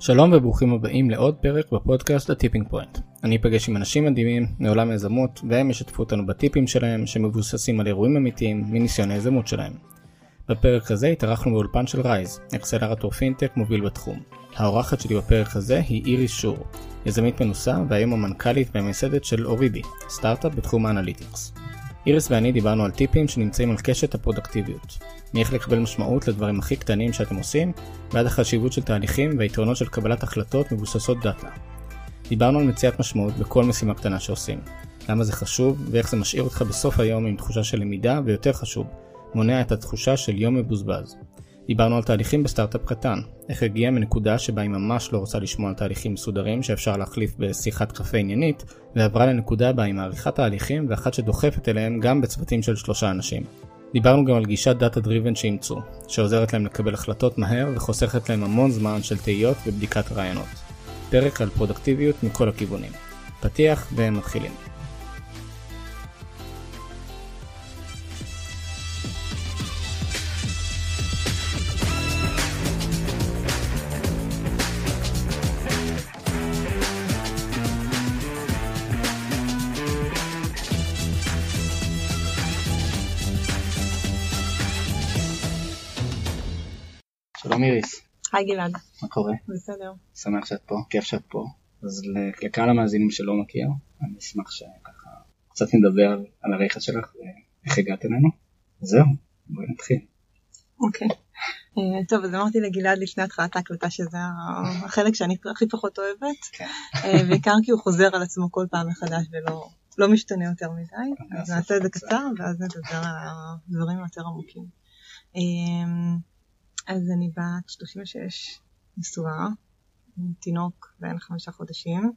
שלום וברוכים הבאים לעוד פרק בפודקאסט ה-Tipping Point. אני אפגש עם אנשים מדהימים מעולם היזמות והם ישתפו אותנו בטיפים שלהם שמבוססים על אירועים אמיתיים מניסיון היזמות שלהם. בפרק הזה התארחנו באולפן של רייז, אקסלרטור פינטק מוביל בתחום. האורחת שלי בפרק הזה היא איריס שור, יזמית מנוסה והיום המנכ"לית והמייסדת של אוריבי, סטארט-אפ בתחום האנליטיקס. איריס ואני דיברנו על טיפים שנמצאים על קשת הפרודקטיביות. מאיך לקבל משמעות לדברים הכי קטנים שאתם עושים, ועד החשיבות של תהליכים והיתרונות של קבלת החלטות מבוססות דאטה. דיברנו על מציאת משמעות בכל משימה קטנה שעושים. למה זה חשוב, ואיך זה משאיר אותך בסוף היום עם תחושה של למידה, ויותר חשוב, מונע את התחושה של יום מבוזבז. דיברנו על תהליכים בסטארט-אפ קטן, איך הגיע מנקודה שבה היא ממש לא רוצה לשמוע על תהליכים מסודרים שאפשר להחליף בשיחת קפה עניינית, ועברה לנקודה בה היא מעריכה תהליכים ואחת שדוחפת אליהם גם בצוותים של שלושה אנשים. דיברנו גם על גישת דאטה דריבן שאימצו, שעוזרת להם לקבל החלטות מהר וחוסכת להם המון זמן של תהיות ובדיקת רעיונות. פרק על פרודקטיביות מכל הכיוונים. פתיח ומתחילים. איריס, היי גלעד, מה קורה? בסדר. שמח שאת פה, כיף שאת פה. אז לקהל המאזינים שלא מכיר, אני אשמח שככה קצת נדבר על, על הרקע שלך ואיך הגעת אלינו. זהו, בואי נתחיל. אוקיי. אה, טוב, אז אמרתי לגלעד לפני התחלת ההקלטה שזה החלק שאני הכי פחות אוהבת, כן. אה, בעיקר כי הוא חוזר על עצמו כל פעם מחדש ולא לא משתנה יותר מדי, אז נעשה את זה קצר ואז נדבר על הדברים היותר עמוקים. אה, אז אני בת 36, נשואה, תינוק בן חמישה חודשים,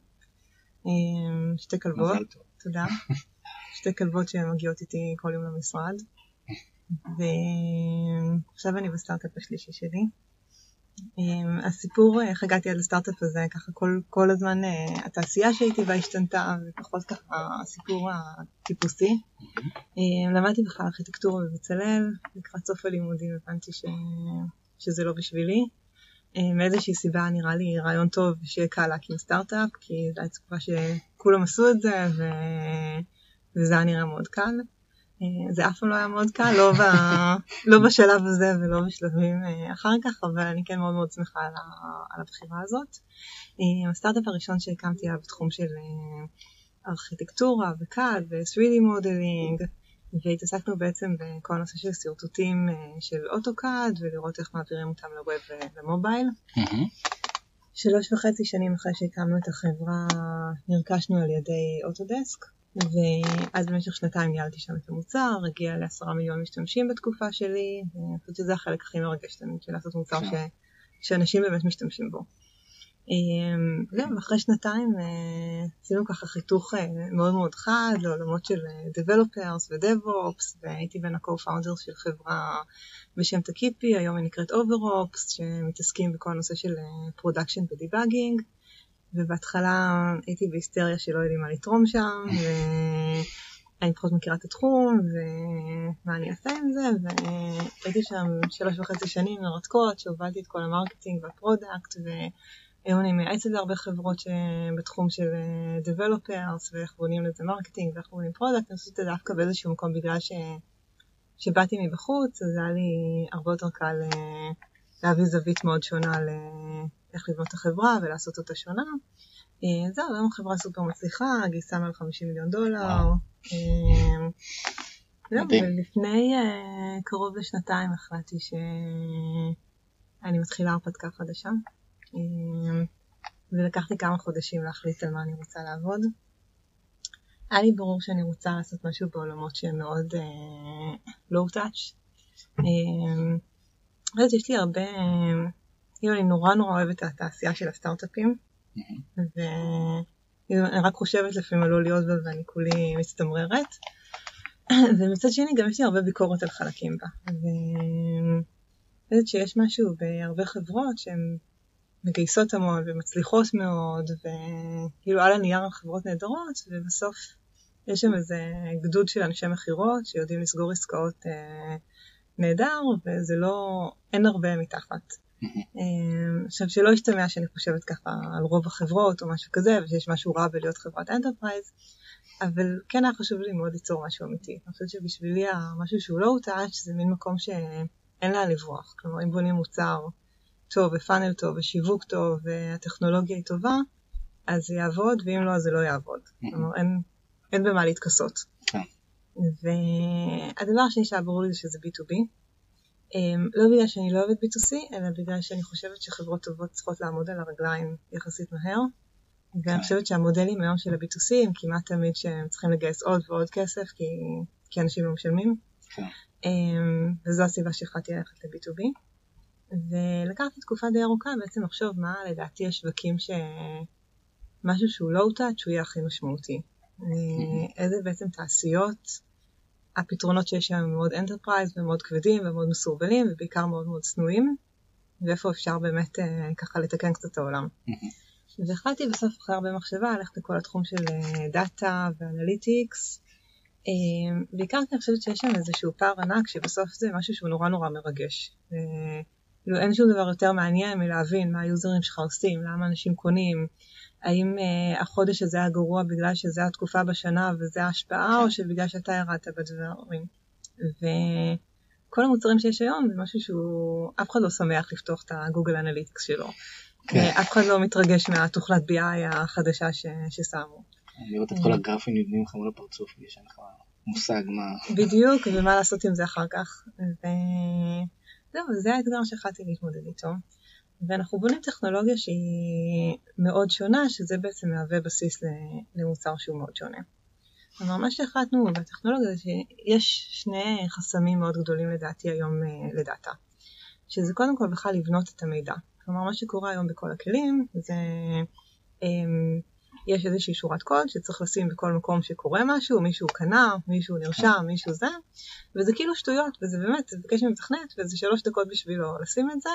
שתי כלבות. תודה, שתי כלבות שמגיעות איתי כל יום למשרד, ועכשיו אני בסטארט-אפ השלישי שלי. הסיפור, איך הגעתי עד לסטארט-אפ הזה, ככה כל, כל הזמן אה, התעשייה שהייתי בה השתנתה, ופחות ככה הסיפור הטיפוסי. אה, למדתי בכלל ארכיטקטורה בבצלאל, לקראת סוף הלימודים הבנתי ש... שזה לא בשבילי. אה, מאיזושהי סיבה נראה לי רעיון טוב שיהיה קל להקים סטארט-אפ, כי זו הייתה תקופה שכולם עשו את זה, ו... וזה היה נראה מאוד קל. אה, זה אף פעם לא היה מאוד קל, לא, ב... לא בשלב הזה ולא בשלבים אה, אחר כך, אבל אני כן מאוד מאוד שמחה על, ה... על הבחירה הזאת. הסטארט-אפ הראשון שהקמתי היה בתחום של ארכיטקטורה ו-CAD ו-3D modeling. והתעסקנו בעצם בכל הנושא של שרטוטים של אוטוקאד ולראות איך מעבירים אותם ל-web ול-mobile. שלוש וחצי שנים אחרי שהקמנו את החברה נרכשנו על ידי אוטודסק ואז במשך שנתיים ניהלתי שם את המוצר, הגיע לעשרה מיליון משתמשים בתקופה שלי, ואני חושבת שזה החלק הכי מרגש תמיד של לעשות מוצר ש... שאנשים באמת משתמשים בו. זהו, ואחרי שנתיים עשינו ככה חיתוך מאוד מאוד חד לעולמות של Developers ו-DevOps, והייתי בין ה-co-founders של חברה בשם Takipi, היום היא נקראת OverOps, שמתעסקים בכל הנושא של Production ו-debugging, ובהתחלה הייתי בהיסטריה שלא יודעים מה לתרום שם, ואני פחות מכירה את התחום, ומה אני אעשה עם זה, והייתי שם שלוש וחצי שנים מרתקות, שהובלתי את כל ה-marketing וה-product. היום אני מייעצת להרבה חברות בתחום של Developers ואיך בונים לזה marketing ואיך בונים product, אני חושבת את זה דווקא באיזשהו מקום בגלל ש... שבאתי מבחוץ, אז היה לי הרבה יותר קל להביא זווית מאוד שונה לאיך לבנות את החברה ולעשות אותה שונה. זהו, היום החברה סופר מצליחה, גייסה מעל 50 מיליון דולר. זהו, ולפני קרוב לשנתיים החלטתי שאני מתחילה הרפתקה חדשה. ולקחתי כמה חודשים להחליט על מה אני רוצה לעבוד. היה לי ברור שאני רוצה לעשות משהו בעולמות שהם מאוד לואו uh, טאץ'. אז יש לי הרבה, כאילו אני נורא נורא אוהבת את התעשייה של הסטארט-אפים, ואני רק חושבת לפעמים על לא להיות בה ואני כולי מצטמררת. ומצד שני גם יש לי הרבה ביקורת על חלקים בה. ואני חושבת שיש משהו בהרבה חברות שהן מגייסות המון ומצליחות מאוד, וכאילו על הנייר החברות נהדרות, ובסוף יש שם איזה גדוד של אנשי מכירות שיודעים לסגור עסקאות אה, נהדר, וזה לא, אין הרבה מתחת. עכשיו שלא ישתמע שאני חושבת ככה על רוב החברות או משהו כזה ושיש משהו רע בלהיות חברת enterprise, אבל כן היה חשוב לי מאוד ליצור משהו אמיתי. אני חושבת שבשבילי משהו שהוא לא טאץ' זה מין מקום שאין לאן לברוח. כלומר אם בונים מוצר טוב ופאנל טוב ושיווק טוב והטכנולוגיה היא טובה, אז זה יעבוד ואם לא אז זה לא יעבוד. כלומר אין, אין במה להתכסות. כן. והדבר השני שהיה ברור לי שזה B2B. אמ, לא בגלל שאני לא אוהבת B2C, אלא בגלל שאני חושבת שחברות טובות צריכות לעמוד על הרגליים יחסית מהר. ואני כן. חושבת שהמודלים היום של ה-B2C הם כמעט תמיד שהם צריכים לגייס עוד ועוד כסף, כי, כי אנשים לא משלמים. כן. אמ, וזו הסיבה שהחלטתי ללכת ל-B2B. ולקחתי תקופה די ארוכה בעצם לחשוב מה לדעתי השווקים שמשהו שהוא low touch הוא יהיה הכי משמעותי. איזה בעצם תעשיות, הפתרונות שיש שם הם מאוד enterprise ומאוד כבדים ומאוד מסורבלים ובעיקר מאוד מאוד צנועים, ואיפה אפשר באמת אה, ככה לתקן קצת את העולם. והחלטתי בסוף אחרי הרבה מחשבה ללכת לכל התחום של דאטה ו-analytics, בעיקר כי אני חושבת שיש שם איזשהו פער ענק שבסוף זה משהו שהוא נורא נורא מרגש. כאילו אין שום דבר יותר מעניין מלהבין מה היוזרים שלך עושים, למה אנשים קונים, האם אה, החודש הזה היה גרוע בגלל שזו התקופה בשנה וזו ההשפעה, או שבגלל שאתה ירדת בדברים. וכל המוצרים שיש היום זה משהו שהוא, אף אחד לא שמח לפתוח את ה-Google Analytics שלו. כן. אף אחד לא מתרגש מהתוכלת BI החדשה ש... ששמו. לראות את כל הגרפים נבנים לך מול הפרצוף, יש לך מושג מה... בדיוק, ומה לעשות עם זה אחר כך. וזהו, זה האתגר שהחלטתי להתמודד איתו. ואנחנו בונים טכנולוגיה שהיא מאוד שונה, שזה בעצם מהווה בסיס למוצר שהוא מאוד שונה. כלומר, מה שהחלטנו בטכנולוגיה זה שיש שני חסמים מאוד גדולים לדעתי היום אה, לדאטה. שזה קודם כל בכלל לבנות את המידע. כלומר, מה שקורה היום בכל הכלים זה אמ, יש איזושהי שורת קוד שצריך לשים בכל מקום שקורה משהו, מישהו קנה, מישהו נרשם, מישהו זה, וזה כאילו שטויות, וזה באמת, זה מבקש ממתכנת, וזה שלוש דקות בשבילו לשים את זה,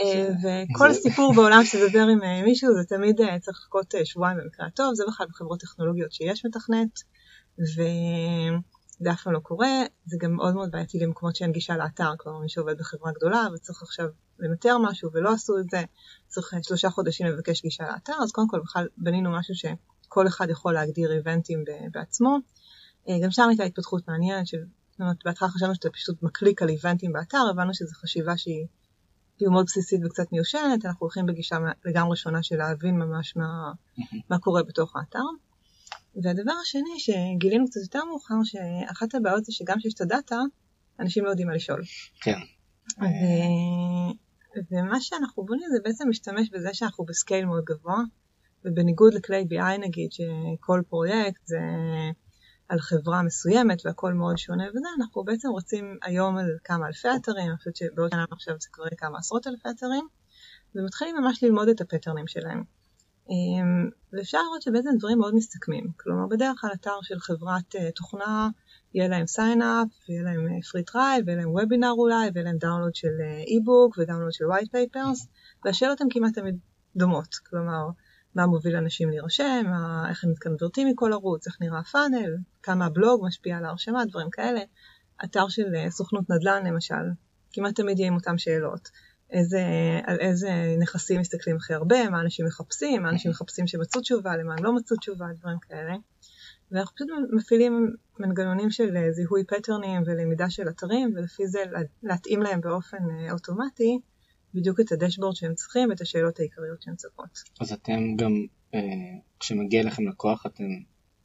אה, וכל הסיפור בעולם שתדבר עם אה, מישהו זה תמיד אה, צריך לחכות שבועיים במקרה הטוב, זה בכלל בחברות טכנולוגיות שיש מתכנת, וזה אף פעם לא קורה, זה גם מאוד מאוד בעייתי למקומות שאין גישה לאתר, כלומר מי שעובד בחברה גדולה וצריך עכשיו לנטר משהו ולא עשו את זה, צריך שלושה חודשים לבקש גישה לאתר, אז קודם כל בכלל בנינו משהו שכל אחד יכול להגדיר איבנטים בעצמו. גם שם הייתה התפתחות מעניינת, של, זאת אומרת, בהתחלה חשבנו שאתה פשוט מקליק על איבנטים באתר, הבנו שזו חשיבה שהיא מאוד בסיסית וקצת מיושנת, אנחנו הולכים בגישה לגמרי שונה של להבין ממש מה, מה קורה בתוך האתר. והדבר השני שגילינו קצת יותר מאוחר, שאחת הבעיות זה שגם כשיש את הדאטה, אנשים לא יודעים מה לשאול. כן. ומה שאנחנו בונים זה בעצם משתמש בזה שאנחנו בסקייל מאוד גבוה, ובניגוד לכלי BI נגיד, שכל פרויקט זה על חברה מסוימת והכל מאוד שונה וזה, אנחנו בעצם רוצים היום על כמה אלפי אתרים, אני חושבת שבעוד שנה עכשיו זה כבר כמה עשרות אלפי אתרים, ומתחילים ממש ללמוד את הפטרנים שלהם. אמ, ואפשר לראות שבעצם דברים מאוד מסתכמים, כלומר בדרך כלל אתר של חברת אה, תוכנה יהיה להם sign-up, ויהיה להם אה, free trial, ויהיה להם וובינר אולי, ויהיה להם דאונלוד של e-book אה, ודאונלוד של white papers, והשאלות הן כמעט תמיד דומות, כלומר מה מוביל אנשים להירשם, איך הם מתקנברטים מכל ערוץ, איך נראה הפאנל, כמה הבלוג משפיע על ההרשמה, דברים כאלה. אתר של סוכנות נדל"ן למשל, כמעט תמיד יהיה עם אותן שאלות. איזה, על איזה נכסים מסתכלים הכי הרבה, מה אנשים מחפשים, מה אנשים מחפשים שמצאו תשובה, למה הם לא מצאו תשובה, דברים כאלה. ואנחנו פשוט מפעילים מנגנונים של אה, זיהוי פטרנים ולמידה של אתרים, ולפי זה להתאים להם באופן אה, אוטומטי בדיוק את ה dashboard שהם צריכים ואת השאלות העיקריות שהן צריכות. אז אתם גם, אה, כשמגיע לכם לקוח, אתם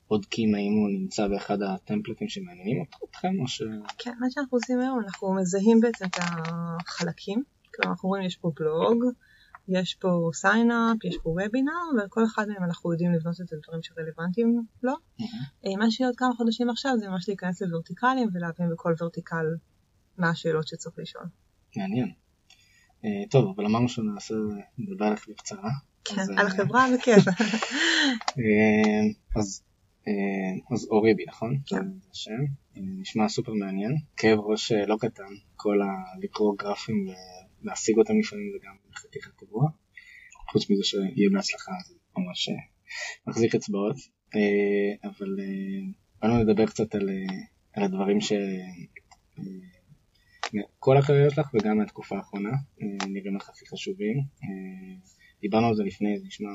בודקים האם הוא נמצא באחד הטמפלטים שמעניינים אתכם או ש... כן, מה שאנחנו עושים היום, אנחנו מזהים בעצם את החלקים. כלומר, אנחנו רואים יש פה בלוג, יש פה sign-up, יש פה וובינר, וכל אחד מהם אנחנו יודעים לבנות את הדברים שרלוונטיים לו. Mm-hmm. מה שיהיה עוד כמה חודשים עכשיו זה ממש להיכנס לוורטיקלים ולהבין בכל vertical מה השאלות שצריך לשאול. מעניין. אה, טוב, אבל אמרנו שנעשה, נדבר עליך בקצרה. כן, על אה, החברה בכיף. אה, אז אוריבי, נכון? כן. זה השם. נשמע סופר מעניין. כאב ראש לא קטן, כל הלקרוא גרפים ולהשיג אותם לפעמים זה גם חתיכת קבוע. חוץ מזה שיהיה בהצלחה זה ממש מחזיק אצבעות. אבל באנו לדבר קצת על, על הדברים ש... כל הקריירה שלך וגם מהתקופה האחרונה נראים לך הכי חשובים. דיברנו על זה לפני, זה נשמע,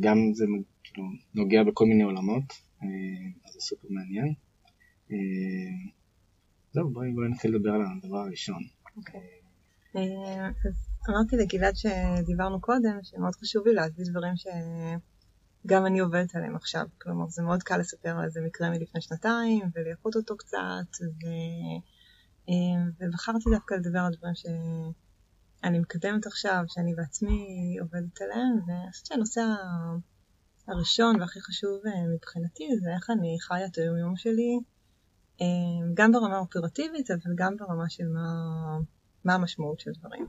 גם זה כאילו נוגע בכל מיני עולמות, אז זה סופר מעניין. זהו, בואי נתחיל לדבר על הדבר הראשון. אוקיי. אז אמרתי לגלעד שדיברנו קודם, שמאוד חשוב לי להביא דברים שגם אני עובדת עליהם עכשיו. כלומר, זה מאוד קל לספר על איזה מקרה מלפני שנתיים, ולייפות אותו קצת, ו... ובחרתי דווקא לדבר על דברים שאני מקדמת עכשיו, שאני בעצמי עובדת עליהם, ואני חושבת שהנושא הראשון והכי חשוב מבחינתי זה איך אני חיה את היום-יום שלי, גם ברמה האופרטיבית, אבל גם ברמה של מה, מה המשמעות של דברים.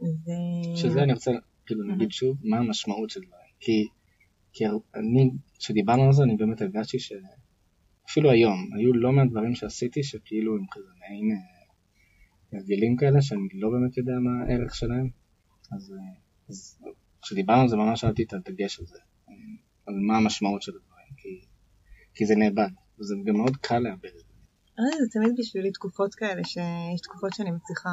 ו... שזה אני רוצה כאילו להגיד שוב, מה המשמעות של דברים. כי, כי אני, כשדיברנו על זה, אני באמת הרגשתי שאפילו היום, היו לא מעט דברים שעשיתי שכאילו הם כזה מעין הבדלים אה, כאלה, שאני לא באמת יודע מה הערך שלהם. אז, אה, אז כשדיברנו על זה ממש שאלתי את הדגש הזה, אה, על מה המשמעות של הדברים, כי, כי זה נאבד, וזה גם מאוד קל לאבד את זה. זה תמיד בשבילי תקופות כאלה, שיש תקופות שאני מצליחה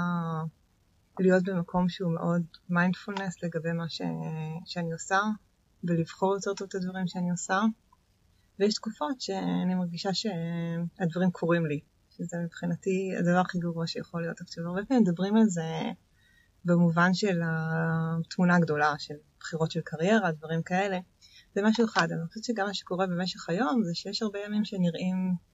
להיות במקום שהוא מאוד מיינדפולנס לגבי מה ש... שאני עושה, ולבחור יותר טוב את הדברים שאני עושה. ויש תקופות שאני מרגישה שהדברים קורים לי, שזה מבחינתי הדבר הכי גרוע שיכול להיות. עכשיו, הרבה פעמים מדברים על זה במובן של התמונה הגדולה, של בחירות של קריירה, דברים כאלה. זה משהו אחד, אני חושבת שגם מה שקורה במשך היום זה שיש הרבה ימים שנראים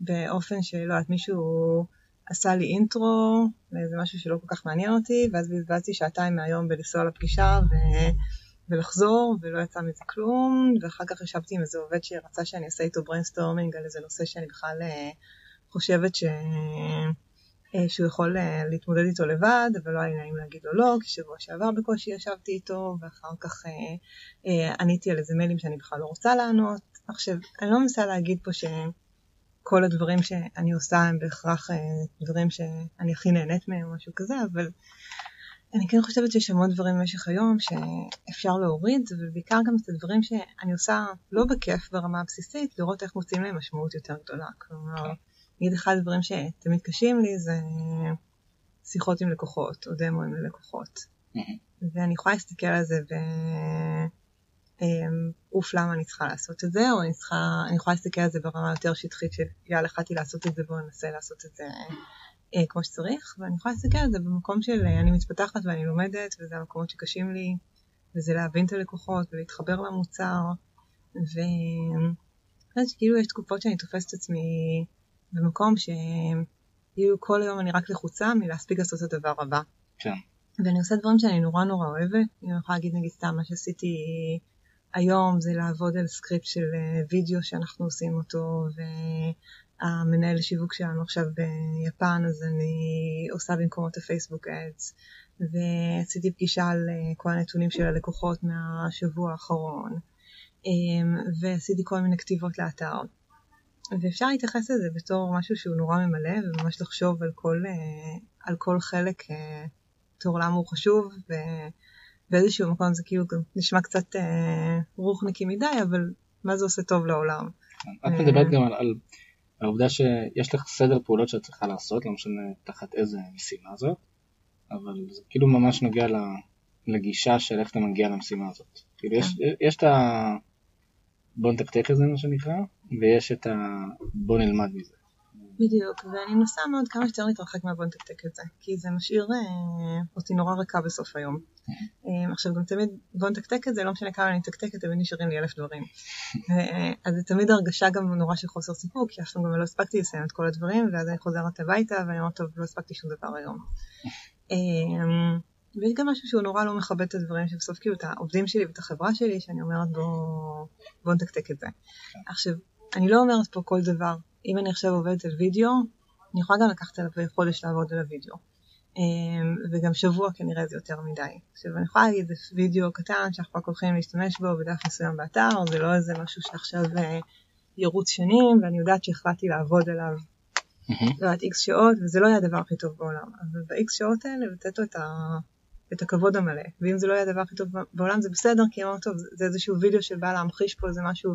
באופן שלא יודעת, מישהו עשה לי intro, זה משהו שלא כל כך מעניין אותי, ואז בזבזתי שעתיים מהיום בלנסוע לפגישה ו... ולחזור, ולא יצא מזה כלום, ואחר כך ישבתי עם איזה עובד שרצה שאני אעשה איתו brainstorming על איזה נושא שאני בכלל אה, חושבת ש... אה, שהוא יכול אה, להתמודד איתו לבד, אבל לא היה נעים להגיד לו לא, כי שבוע שעבר בקושי ישבתי איתו, ואחר כך אה, אה, עניתי על איזה מיילים שאני בכלל לא רוצה לענות. עכשיו, אני לא מנסה להגיד פה שהם... כל הדברים שאני עושה הם בהכרח אה, דברים שאני הכי נהנית מהם או משהו כזה, אבל אני כן חושבת שיש המון דברים במשך היום שאפשר להוריד, ובעיקר גם את הדברים שאני עושה לא בכיף ברמה הבסיסית, לראות איך מוצאים להם משמעות יותר גדולה. כלומר, נגיד אחד הדברים שתמיד קשים לי זה שיחות עם לקוחות, או דמוים ללקוחות. ואני יכולה להסתכל על זה ו... אמ, אוף למה אני צריכה לעשות את זה, או אני צריכה, אני יכולה להסתכל על זה ברמה יותר שטחית של יאללה, החלטתי לעשות את זה, בואו ננסה לעשות את זה אה, כמו שצריך, ואני יכולה להסתכל על זה במקום של אה, אני מתפתחת ואני לומדת, וזה המקומות שקשים לי, וזה להבין את הלקוחות ולהתחבר למוצר, ואני חושבת שכאילו יש תקופות שאני תופסת את עצמי במקום שכאילו כל היום אני רק לחוצה מלהספיק לעשות את הדבר הבא. כן. ואני עושה דברים שאני נורא נורא אוהבת, אני יכולה להגיד נגיד סתם מה שעשיתי היום זה לעבוד על script של אה, וידאו שאנחנו עושים אותו, והמנהל שיווק שלנו עכשיו ביפן, אז אני עושה במקומו את ה Facebook ads, ועשיתי פגישה על אה, כל הנתונים של הלקוחות מהשבוע האחרון, אמ, ועשיתי כל מיני כתיבות לאתר. ואפשר להתייחס לזה בתור משהו שהוא נורא ממלא, וממש לחשוב על כל, אה, על כל חלק תור למה הוא חשוב, ו... באיזשהו מקום זה כאילו גם נשמע קצת אה, רוחניקי מדי, אבל מה זה עושה טוב לעולם. את מדברת גם על, על העובדה שיש לך סדר פעולות שאת צריכה לעשות, לא משנה תחת איזה משימה זאת, אבל זה כאילו ממש נוגע לגישה של איך אתה מגיע למשימה הזאת. כאילו יש, כן. יש את ה... בוא נתקתק את זה מה שנקרא, ויש את ה... בוא נלמד מזה. בדיוק, ואני מנסה מאוד כמה שיותר להתרחק מהבוא נתקתק את זה, כי זה משאיר אה, אותי נורא ריקה בסוף היום. אה, עכשיו גם תמיד בוא נתקתק את זה, לא משנה כמה אני מתקתקת, תמיד נשארים לי אלף דברים. אה, אז זה תמיד הרגשה גם נורא של חוסר סיפוק, כי אף פעם גם לא הספקתי לסיים את כל הדברים, ואז אני חוזרת הביתה ואני אומרת, טוב, לא הספקתי שום דבר היום. אה, ויש גם משהו שהוא נורא לא מכבד את הדברים שבסוף כאילו את העובדים שלי ואת החברה שלי, שאני אומרת בוא, בוא נתקתק את זה. עכשיו, אני לא אומרת פה כל דבר. אם אני עכשיו עובדת על וידאו, אני יכולה גם לקחת עליו חודש לעבוד על הוידאו. אמ, וגם שבוע כנראה זה יותר מדי. עכשיו אני יכולה להגיד, זה וידאו קטן שאנחנו רק הולכים להשתמש בו בדף מסוים באתר, זה לא איזה משהו שעכשיו אה, ירוץ שנים, ואני יודעת שהחלטתי לעבוד עליו לא יודעת איקס שעות, וזה לא יהיה הדבר הכי טוב בעולם. אבל באיקס שעות האלה לתת לו את, ה... את הכבוד המלא. ואם זה לא יהיה הדבר הכי טוב בעולם זה בסדר, כי אמרנו טוב, זה איזשהו וידאו שבא להמחיש פה איזה משהו,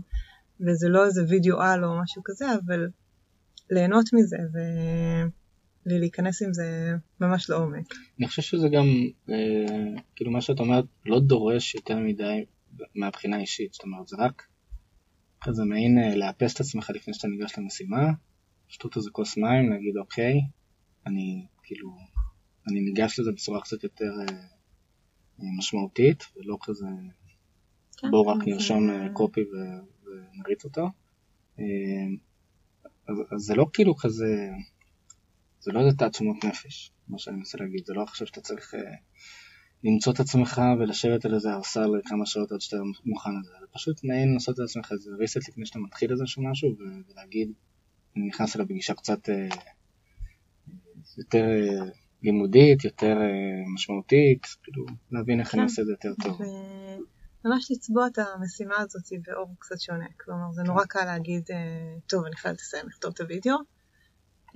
וזה לא איזה וידאו על או משהו כזה, אבל ליהנות מזה, ו... בלי להיכנס עם זה ממש לעומק. אני חושב שזה גם, אה, כאילו מה שאת אומרת, לא דורש יותר מדי מהבחינה האישית, זאת אומרת, זה רק כזה מעין אה, לאפס את עצמך לפני שאתה ניגש למשימה, לשתות איזה כוס מים, להגיד אוקיי, אני כאילו, אני ניגש לזה בצורה קצת יותר אה, אה משמעותית, ולא כזה כן, בואו רק נרשום זה... אה, קופי ו... ונריץ אותו. אה, אז, אז זה לא כאילו כזה, זה לא איזה תעצומות נפש, מה שאני מנסה להגיד, זה לא עכשיו שאתה צריך אה, למצוא את עצמך ולשבת על איזה הרסה לכמה שעות עד שאתה מוכן לזה, זה פשוט מעין לעשות את עצמך איזה ריסט לפני שאתה מתחיל איזשהו משהו ולהגיד, אני נכנס אליו בגישה קצת אה, יותר אה, לימודית, יותר משמעותית, כאילו להבין איך כן. אני עושה את זה יותר טוב. ממש לצבוע את המשימה הזאת באור קצת שונה. כלומר, זה נורא קל להגיד, אה, טוב, אני חייבת לסיים לכתוב את הוידאו,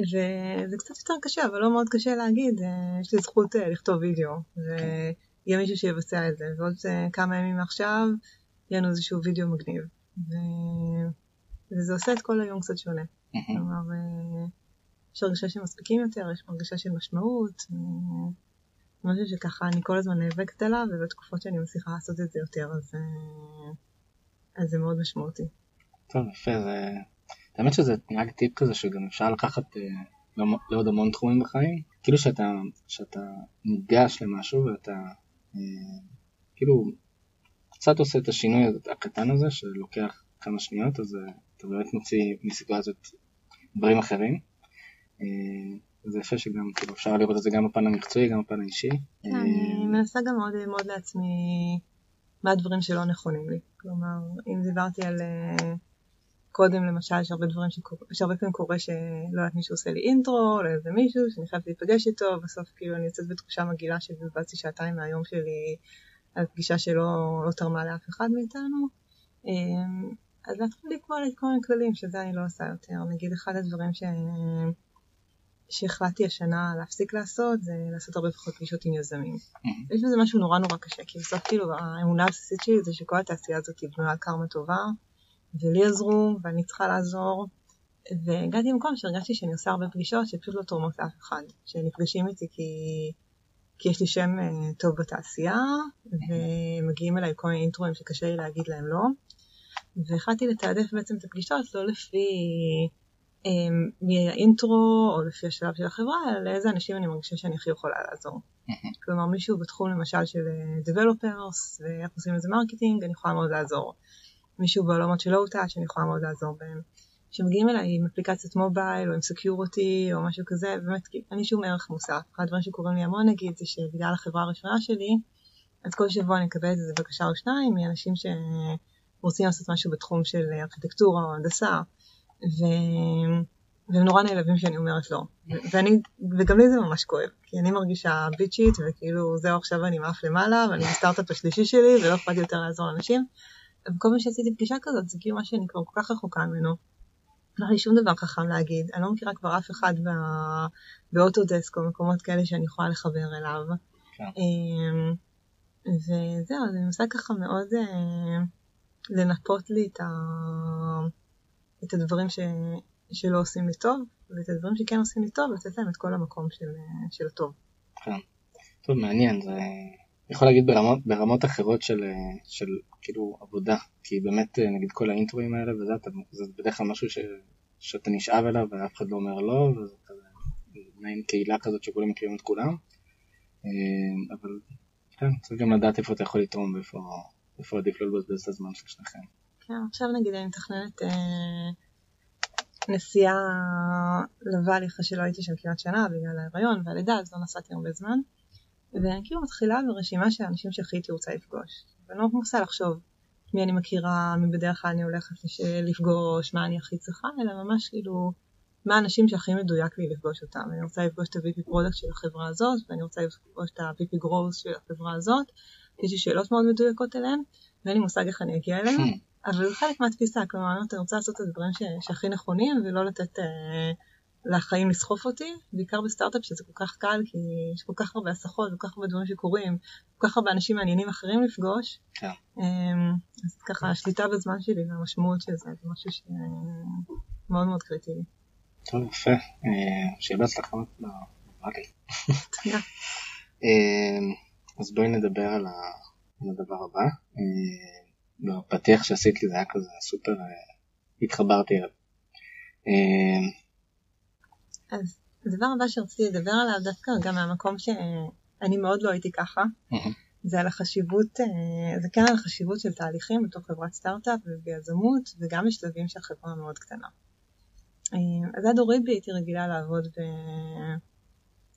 וזה קצת יותר קשה, אבל לא מאוד קשה להגיד, אה, יש לי זכות אה, לכתוב וידאו, ויהיה מישהו שיבצע את זה, ועוד כמה ימים מעכשיו יהיה לנו איזשהו וידאו מגניב. ו... וזה עושה את כל היום קצת שונה. כלומר, יש הרגשה שמספיקים יותר, יש הרגשה של משמעות. משהו שככה אני כל הזמן נאבקת עליו, ובתקופות שאני מצליחה לעשות את זה יותר, אז, אה, אז זה מאוד משמעותי. טוב, יפה, זה... האמת שזה לי טיפ כזה שגם אפשר לקחת אה, לעוד המון תחומים בחיים. כאילו שאתה, שאתה ניגש למשהו ואתה אה, כאילו קצת עושה את השינוי הקטן הזה שלוקח כמה שניות, אז אה, אתה באמת מוציא מסיטואציות דברים אחרים. אה, זה יפה שגם כאילו אפשר לראות את זה גם בפן המקצועי, גם בפן האישי. כן, אני מנסה גם מאוד ללמוד לעצמי מה הדברים שלא נכונים לי. כלומר, אם דיברתי על אה, קודם למשל, יש הרבה דברים שקורה, יש הרבה פעמים קורה שלא יודעת מישהו עושה לי אינטרו, לאיזה מישהו שאני חייבת להיפגש איתו, בסוף כאילו אני יוצאת בתחושה מגעילה שבזבזתי שעתיים מהיום שלי על פגישה שלא לא תרמה לאף אחד מאיתנו. אמ, אז להתחיל לקבוע לי כל מיני כללים, שזה אני לא עושה יותר. נגיד אחד הדברים ש... שהחלטתי השנה להפסיק לעשות, זה לעשות הרבה פחות פגישות עם יזמים. יש בזה משהו נורא נורא קשה, כי בסוף כאילו האמונה הבסיסית שלי זה שכל התעשייה הזאת היא בנויה על קרמה טובה, ולי עזרו, ואני צריכה לעזור. והגעתי למקום שהרגשתי שאני עושה הרבה פגישות שפשוט לא תורמות לאף אחד, שנפגשים איתי כי, כי יש לי שם uh, טוב בתעשייה, ומגיעים אליי כל מיני אינטרואים שקשה לי להגיד להם לא. והחלטתי לתעדף בעצם את הפגישות לא לפי מה intro או לפי השלב של החברה, אלא לאיזה אנשים אני מרגישה שאני הכי יכולה לעזור. כלומר, מישהו בתחום למשל של אה, Developers ואיך עושים לזה marketing, אני יכולה מאוד לעזור. מישהו בעולמות של low-touch, אני יכולה מאוד לעזור בהם. כשמגיעים אליי עם אפליקציית mobile או עם security או משהו כזה, באמת, אין שום ערך מוסף. אחד הדברים שקורים לי המון נגיד, זה שבגלל החברה הראשונה שלי, אז כל שבוע אני מקבלת איזה בקשה או שניים מאנשים שרוצים לעשות משהו בתחום של ארכיטקטורה או הנדסה. ו... והם נורא נעלבים שאני אומרת לא. ואני, וגם לי זה ממש כואב, כי אני מרגישה ביצ'ית, וכאילו זהו עכשיו אני עם אף למעלה, ואני בסטארט-אפ השלישי שלי, ולא אכפת יותר לעזור לאנשים. וכל פעם שעשיתי פגישה כזאת, זה כאילו מה שאני כבר כל כך רחוקה ממנו. לא היה לי שום דבר חכם להגיד, אני לא מכירה כבר אף אחד בא... באוטודסק או מקומות כאלה שאני יכולה לחבר אליו. כן. אמ, וזהו, אני מנסה ככה מאוד אה, לנפות לי את ה... את הדברים ש... שלא עושים לי טוב, ואת הדברים שכן עושים לי טוב, לתת להם את כל המקום של, של הטוב. כן. טוב, מעניין, זה יכול להגיד ברמות, ברמות אחרות של, של כאילו עבודה, כי באמת נגיד כל האינטרואים האלה וזה, אתה, זה בדרך כלל משהו ש, שאתה נשאב אליו ואף אחד לא אומר לא, וזה כזה מעין קהילה כזאת שכולם מכירים את כולם, אה, אבל כן, צריך גם לדעת איפה אתה יכול לתרום ואיפה עדיף לא לבזבז את הזמן של שניכם. כן, עכשיו נגיד אני מתכננת אה, נסיעה לוואלי אחרי שלא הייתי שם כמעט שנה בגלל ההיריון והלידה, אז לא נסעתי הרבה זמן. ואני כאילו מתחילה ברשימה של האנשים שהכי הייתי רוצה לפגוש. ואני לא מנסה לחשוב מי אני מכירה, מי בדרך כלל אני הולכת לפגוש, מה אני הכי צריכה, אלא ממש כאילו מה האנשים שהכי מדויק לי לפגוש אותם. אני רוצה לפגוש את ה-VP product של החברה הזאת, ואני רוצה לפגוש את ה-VP growth של החברה הזאת. יש לי שאלות מאוד מדויקות אליהם, ואין לי מושג איך אני אגיע אליהם. אבל זה חלק מהתפיסה, כלומר, אני רוצה לעשות את הדברים ש... שהכי נכונים, ולא לתת אה, לחיים לסחוף אותי, בעיקר בסטארט-אפ שזה כל כך קל, כי יש כל כך הרבה הסחות, כל כך הרבה דברים שקורים, כל כך הרבה אנשים מעניינים אחרים לפגוש. כן. אה, אז ככה, השליטה בזמן שלי והמשמעות של זה, זה משהו שמאוד מאוד קריטי לי. טוב, יפה. שיהיה בהצלחה. תודה. אז בואי נדבר על הדבר הבא. בפתיח שעשית לי זה היה כזה סופר, התחברתי אליו. אז הדבר הבא שרציתי לדבר עליו דווקא גם מהמקום שאני מאוד לא הייתי ככה, זה על החשיבות, אה, זה כן על החשיבות של תהליכים בתוך חברת סטארט-אפ וביזמות וגם בשלבים של חברה מאוד קטנה. אה, אז עד הוריד בי הייתי רגילה לעבוד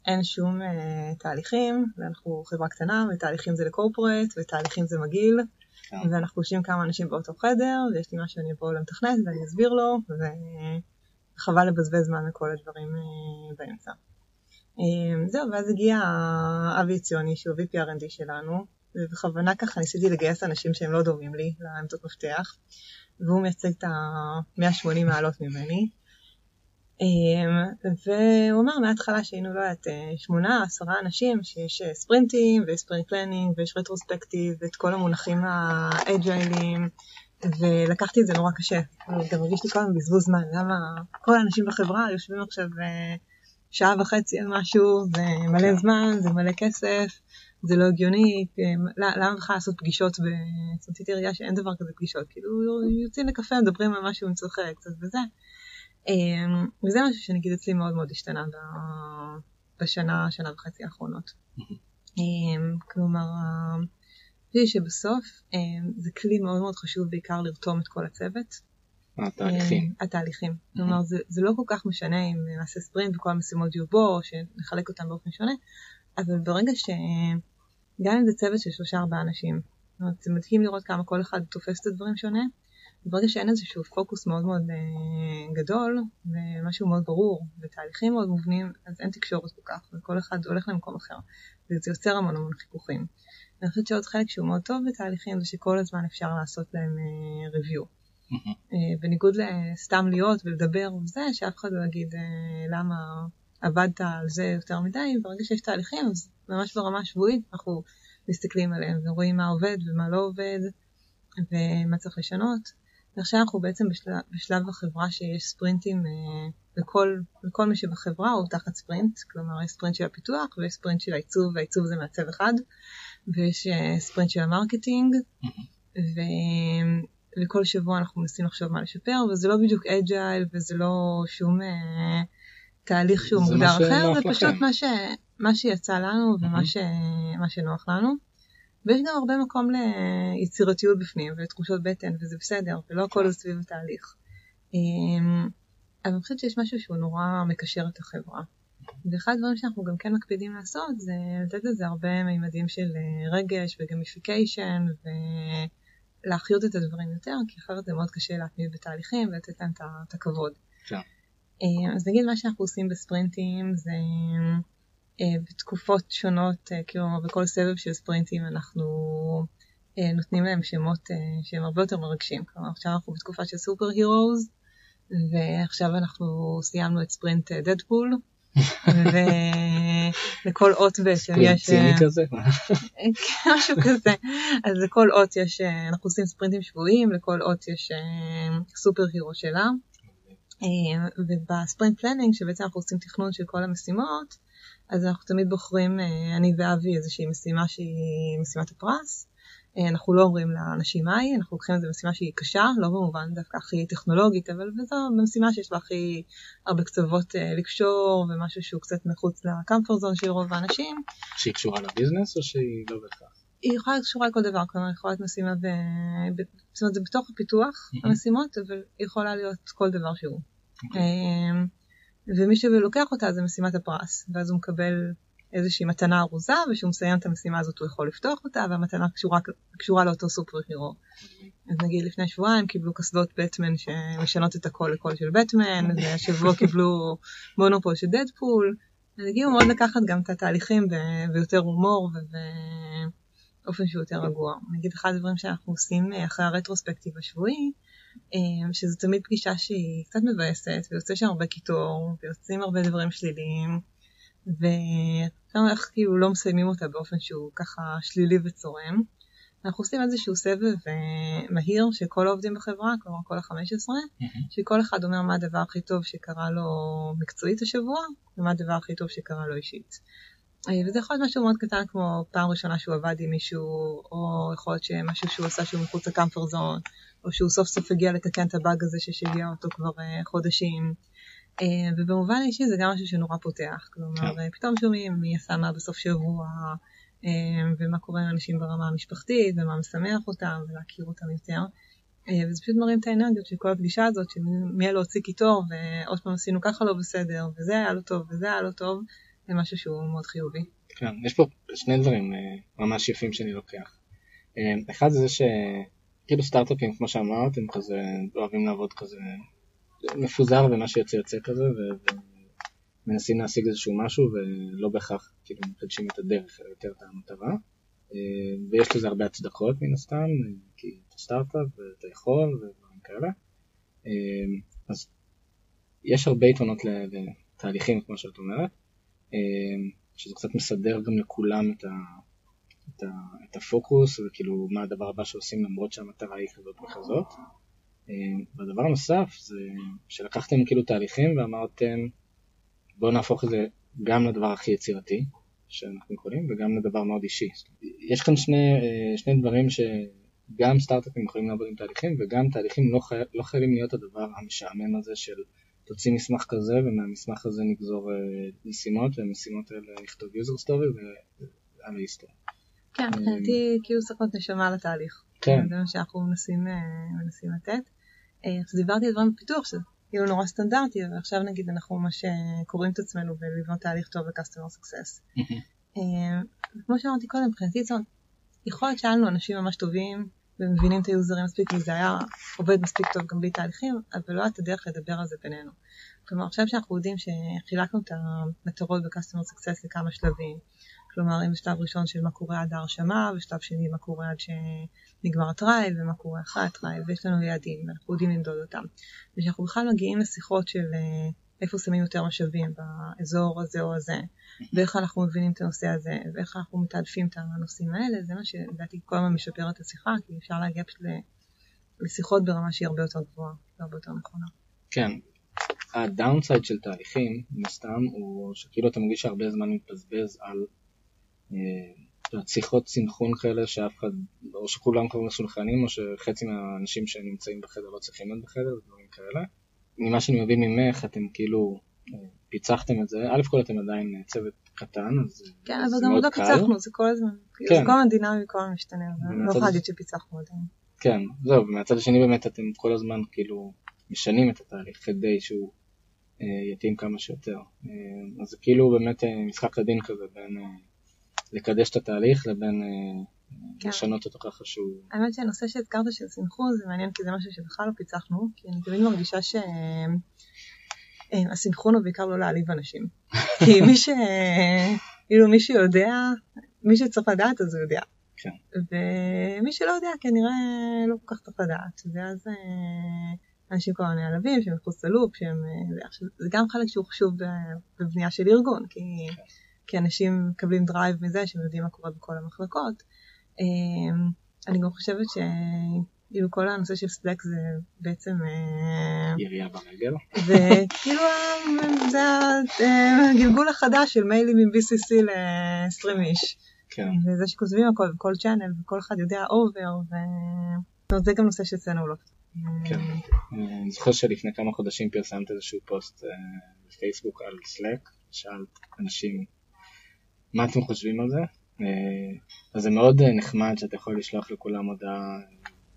ואין שום אה, תהליכים, ואנחנו חברה קטנה ותהליכים זה לקורפורט ותהליכים זה מגעיל. ואנחנו יושבים כמה אנשים באותו חדר, ויש לי משהו שאני אבוא למתכנת ואני אסביר לו, וחבל לבזבז זמן לכל הדברים באמצע. אמ, זהו, ואז הגיע אבי ציוני, שהוא VP R&D שלנו, ובכוונה ככה ניסיתי לגייס אנשים שהם לא דומים לי לעמדות מפתח, והוא מייצג את ה-180 מעלות ממני. אמ, והוא אמר מההתחלה שהיינו, לא יודעת, שמונה, עשרה אנשים, שיש ספרינטים ויש sprint planning ויש retrospective ואת כל המונחים האג'יילים, ולקחתי את זה נורא קשה. גם הרגיש לי כל הזמן בזבוז זמן, למה כל האנשים בחברה יושבים עכשיו שעה וחצי על משהו, זה מלא כן. זמן, זה מלא כסף, זה לא הגיוני, למה בכלל לעשות פגישות, עשיתי ראייה שאין דבר כזה פגישות, כאילו יוצאים לקפה, מדברים על משהו, מצוחק קצת וזה. אמ, וזה משהו שנגיד אצלי מאוד מאוד השתנה בשנה, שנה וחצי האחרונות. אמ, כלומר, חושבת שבסוף אמ, זה כלי מאוד מאוד חשוב בעיקר לרתום את כל הצוות. התהליכים. התהליכים. כלומר, זה, זה לא כל כך משנה אם נעשה ספרינט וכל המשימות יהיו בו, או שנחלק אותם באופן שונה, אבל ברגע ש... גם אם זה צוות של שלושה ארבעה אנשים, זאת אומרת, זה מדהים לראות כמה כל אחד תופס את הדברים שונה, וברגע שאין איזשהו פוקוס מאוד מאוד אה, גדול, ומשהו מאוד ברור, ותהליכים מאוד מובנים, אז אין תקשורת כל כך, וכל אחד הולך למקום אחר, וזה יוצר המון המון חיכוכים. ואני חושבת שעוד חלק שהוא מאוד טוב בתהליכים, זה שכל הזמן אפשר לעשות להם אה, review. אה, בניגוד לסתם להיות ולדבר וזה, שאף אחד לא יגיד אה, למה עבדת על זה יותר מדי, ברגע שיש תהליכים, אז ממש ברמה שבועית אנחנו מסתכלים עליהם ורואים מה עובד ומה לא עובד ומה צריך לשנות. ועכשיו אנחנו בעצם בשלב, בשלב החברה שיש ספרינטים אה, לכל, לכל מי שבחברה הוא תחת ספרינט, כלומר יש ספרינט של הפיתוח ויש ספרינט של העיצוב, והעיצוב זה מעצב אחד, ויש ספרינט של ה marketing, ו... וכל שבוע אנחנו מנסים לחשוב מה לשפר, וזה לא בדיוק agile וזה לא שום אה, תהליך שהוא מוגדר אחר, זה פשוט מה, ש, מה שיצא לנו ומה ש, מה שנוח לנו. ויש גם הרבה מקום ליצירתיות בפנים ותחושות בטן וזה בסדר, ולא הכל זה סביב התהליך. אמ, אבל אני חושבת שיש משהו שהוא נורא מקשר את החברה. ואחד הדברים שאנחנו גם כן מקפידים לעשות זה לתת לזה הרבה מימדים של אה, רגש וגמיפיקיישן ו... להחיות את הדברים יותר, כי אחרת זה מאוד קשה להתמיד בתהליכים ולתת להם את הכבוד. כן. אה, אז נגיד מה שאנחנו עושים בספרינטים זה בתקופות שונות, אה, כאילו בכל סבב של ספרינטים אנחנו נותנים להם שמות שהם הרבה יותר מרגשים. כלומר עכשיו אנחנו בתקופה של super heroes, ועכשיו אנחנו סיימנו את sprint Deadpool. ולכל אות בעצם יש... ציני אה, כזה? משהו כזה. אז לכל אות יש, אה, אנחנו עושים ספרינטים שבועיים, לכל אות יש אה, super hero שלה. וב sprint planning, שבעצם אנחנו עושים תכנון של כל המשימות, אז אנחנו תמיד בוחרים, אני ואבי, איזושהי משימה שהיא משימת הפרס. אה, אנחנו לא אומרים לאנשים מה היא, אנחנו לוקחים את זה במשימה שהיא קשה, לא במובן דווקא הכי טכנולוגית, אבל זו משימה שיש בה הכי הרבה קצוות אה, לקשור, ומשהו שהוא קצת מחוץ לקמפרט זון של רוב האנשים. שהיא קשורה לביזנס או שהיא לא בהכרח? היא יכולה להיות קשורה לכל דבר, כלומר היא יכולה להיות משימה, ב... זאת אומרת זה בתוך הפיתוח, המשימות, אבל היא יכולה להיות כל דבר שהוא. Okay. ומי שלוקח אותה זה משימת הפרס, ואז הוא מקבל איזושהי מתנה ארוזה, וכשהוא מסיים את המשימה הזאת הוא יכול לפתוח אותה, והמתנה קשורה, קשורה לאותו סופר הירו. אז נגיד לפני שבועיים קיבלו קסדות בטמן שמשנות את הקול לקול של בטמן, והשבוע קיבלו מונופול של דדפול. אז הגיעו מאוד לקחת גם את התהליכים ביותר הומור ובאופן שהוא יותר רגוע. נגיד אחד הדברים שאנחנו עושים אחרי הרטרוספקטיב השבועי, אה, שזו תמיד פגישה שהיא קצת מבאסת, ויוצא שם הרבה קיטור, ויוצאים הרבה דברים שליליים. אומר איך כאילו לא מסיימים אותה באופן שהוא ככה שלילי וצורם. אנחנו עושים איזשהו סבב uh, מהיר של כל העובדים בחברה, כלומר כל ה-15, mm-hmm. שכל אחד אומר מה הדבר הכי טוב שקרה לו מקצועית השבוע, ומה הדבר הכי טוב שקרה לו אישית. Uh, וזה יכול להיות משהו מאוד קטן כמו פעם ראשונה שהוא עבד עם מישהו, או יכול להיות שמשהו שהוא עשה שהוא מחוץ לקמפר זון, או שהוא סוף סוף הגיע לתקן את הבאג הזה ששיגע אותו כבר uh, חודשים. Uh, ובמובן האישי זה גם משהו שנורא פותח, כלומר כן. פתאום שומעים מי עשה מה בסוף שבוע, ומה קורה עם אנשים ברמה המשפחתית, ומה משמח אותם, ולהכיר אותם יותר. אה, וזה פשוט מרים את האנרגיות של כל הפגישה הזאת, של מי היה להוציא קיטור, ועוד פעם עשינו ככה לא בסדר, וזה היה לא טוב, וזה היה לא טוב, זה משהו שהוא מאוד חיובי. כן, יש פה שני דברים אה, ממש יפים שאני לוקח. אה, אחד זה שכאילו סטארט-אפים, כמו שאמרת, הם כזה אוהבים לעבוד כזה מפוזר ומה שיוצא יוצא כזה, מנסים להשיג איזשהו משהו ולא בהכרח כאילו מקדשים את הדרך אלא יותר את המטרה. אה, ויש לזה הרבה הצדקות מן הסתם כי אתה סטארט-אפ ואתה יכול ודברים כאלה. אה, אז יש הרבה יתרונות לתהליכים כמו שאת אומרת. אה, שזה קצת מסדר גם לכולם את, ה, את, ה, את הפוקוס וכאילו מה הדבר הבא שעושים למרות שהמטרה היא כזאת וכזאת והדבר הנוסף זה שלקחתם כאילו תהליכים ואמרתם בואו נהפוך את זה גם לדבר הכי יצירתי שאנחנו יכולים וגם לדבר מאוד אישי. יש כאן שני, אה, שני דברים שגם סטארט-אפים יכולים לעבוד עם תהליכים וגם תהליכים לא, חי... לא חייבים להיות הדבר המשעמם הזה של תוציא מסמך כזה ומהמסמך הזה נגזור אה, משימות והמשימות האלה נכתוב user story ועל ההיסטוריה. כן, מבחינתי כאילו צריך להיות נשמה לתהליך. כן. זה מה שאנחנו מנסים, אה, מנסים לתת. אז דיברתי על דברים בפיתוח, שזה כאילו נורא סטנדרטי, ועכשיו נגיד אנחנו ממש אה, קוראים את עצמנו ולבנות תהליך טוב ל-customer success. אה, כמו שאמרתי קודם, מבחינתי זאת יכול להיות שהיה לנו אנשים ממש טובים ומבינים את היוזרים מספיק וזה היה עובד מספיק טוב גם בלי תהליכים, אבל לא הייתה דרך לדבר על זה בינינו. כלומר עכשיו שאנחנו יודעים שחילקנו את המטרות ב-customer success לכמה שלבים, כלומר אם בשלב ראשון של מה קורה עד ההרשמה, ושלב שני מה קורה עד שנגמר הטרייל, ומה קורה אחרי הטרייל, ויש לנו יעדים, ואנחנו יודעים למדוד אותם. ושאנחנו בכלל מגיעים לשיחות של אה, איפה שמים יותר משאבים באזור הזה או הזה, ואיך אנחנו מבינים את הנושא הזה, ואיך אנחנו מתעדפים את הנושאים האלה, זה מה שלדעתי כל הזמן משפר את השיחה, כי אפשר להגיע פשוט לשיחות ברמה שהיא הרבה יותר גבוהה והרבה יותר נכונה. כן, הדאונסייד של תהליכים, מן הסתם, הוא שכאילו אתה מרגיש שהרבה זמן מתבזבז על שיחות סינכרון כאלה שאף אחד, או שכולם כבר מסונכרנים או שחצי מהאנשים שנמצאים בחדר לא צריכים להיות בחדר ודברים כאלה. ממה שאני מבין ממך אתם כאילו אה, פיצחתם את זה, א' כל אתם עדיין אה, צוות קטן אז כן, אבל גם עוד לא פיצחנו, זה כל הזמן, כן. זה כל הזמן דינמי, כל הזמן משתנה, לא יכולה להגיד שפיצחנו עדיין. כן, זהו, ומהצד השני באמת אתם כל הזמן כאילו משנים את התהליך כדי שהוא יתאים כמה שיותר. אז זה כאילו באמת משחק לדין כזה בין לקדש את התהליך לבין אה, כן. לשנות אותו ככה שהוא... האמת שהנושא שהזכרת של סינכרון זה מעניין כי זה משהו שבכלל לא פיצחנו, כי אני תמיד מרגישה שהסינכרון אה, הוא בעיקר לא להעליב אנשים. כי מי ש... כאילו מי שיודע, מי שצריך לדעת אז הוא יודע. כן. ומי שלא יודע כנראה לא כל כך צריך לדעת. ואז אה, אנשים כל הזמן נעלבים שהם מחוץ ל loop, שהם... זה גם חלק שהוא חשוב בבנייה של ארגון, כי... כן. כי אנשים מקבלים drive מזה שהם יודעים מה קורה בכל המחלקות. אמ, אני גם חושבת שכאילו כל הנושא של Slack זה בעצם... אה, ירייה ברגל. וכאילו זה הגלגול החדש של מיילים מ-BCC ל-20 איש. כן. וזה שכותבים הכל וכל channel וכל אחד יודע אובר וזה גם נושא שאצלנו לא. כן. אני זוכר שלפני כמה חודשים פרסמת איזשהו פוסט אה, בפייסבוק על Slack, שאלת אנשים מה אתם חושבים על זה? אה, אז זה מאוד אה, נחמד שאתה יכול לשלוח לכולם הודעה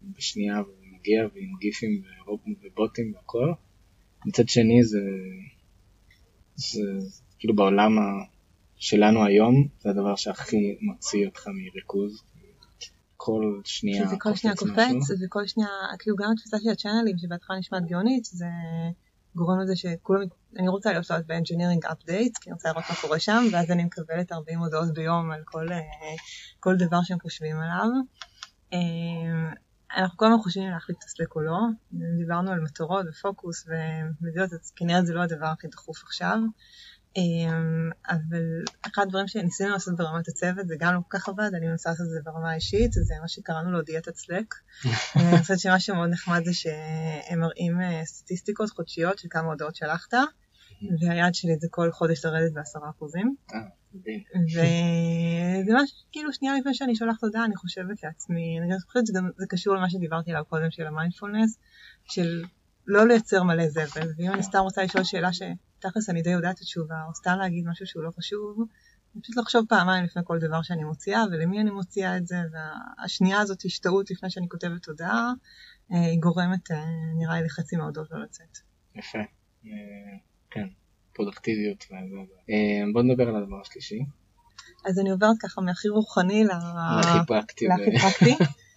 בשנייה ומגיע ועם גיפים ובוטים והכל. מצד שני זה, זה כאילו בעולם שלנו היום זה הדבר שהכי מוציא אותך מריכוז. כל שנייה קופץ כל שנייה קופץ וכל שנייה, כאילו גם התפיסה של הצ'אנלים שבהתחלה נשמעת גאונית זה גורם לזה שכולם, אני רוצה להיות ב-engineering update, כי אני רוצה לראות מה קורה שם, ואז אני מקבלת 40 הודעות ביום על כל, אה, כל דבר שהם חושבים עליו. אה, אנחנו כל הזמן חושבים להחליף את הסלק או לא, דיברנו על מטרות ופוקוס ומדינות, אז כנראה זה לא הדבר הכי דחוף עכשיו. אמ, אבל אחד הדברים שניסינו לעשות ברמת הצוות זה גם לא כל כך עבד, אני מנסה לעשות את זה ברמה האישית, זה מה שקראנו לו דיאטת סלק. אני חושבת שמה שמאוד נחמד זה שהם מראים אה, סטטיסטיקות חודשיות של כמה הודעות שלחת, והיעד שלי זה כל חודש לרדת בעשרה אחוזים. אה, וזה ממש כאילו שנייה לפני שאני שולחת הודעה אני חושבת לעצמי, אני חושבת שזה קשור למה שדיברתי עליו קודם של המיינדפולנס, של לא לייצר מלא זבל, ואם אני סתם רוצה לשאול שאלה שתכלס אני די יודעת את התשובה, או סתם להגיד משהו שהוא לא חשוב, אני פשוט לחשוב פעמיים לפני כל דבר שאני מוציאה, ולמי אני מוציאה את זה, והשנייה הזאת השתאות לפני שאני כותבת הודעה, אה, היא גורמת, אה, נראה לי, לחצי מההודעות לא לצאת. יפה, אה, כן, פרודקטיביות. בוא נדבר על הדבר השלישי. אז אני עוברת ככה מהכי רוחני להכי פרקטי.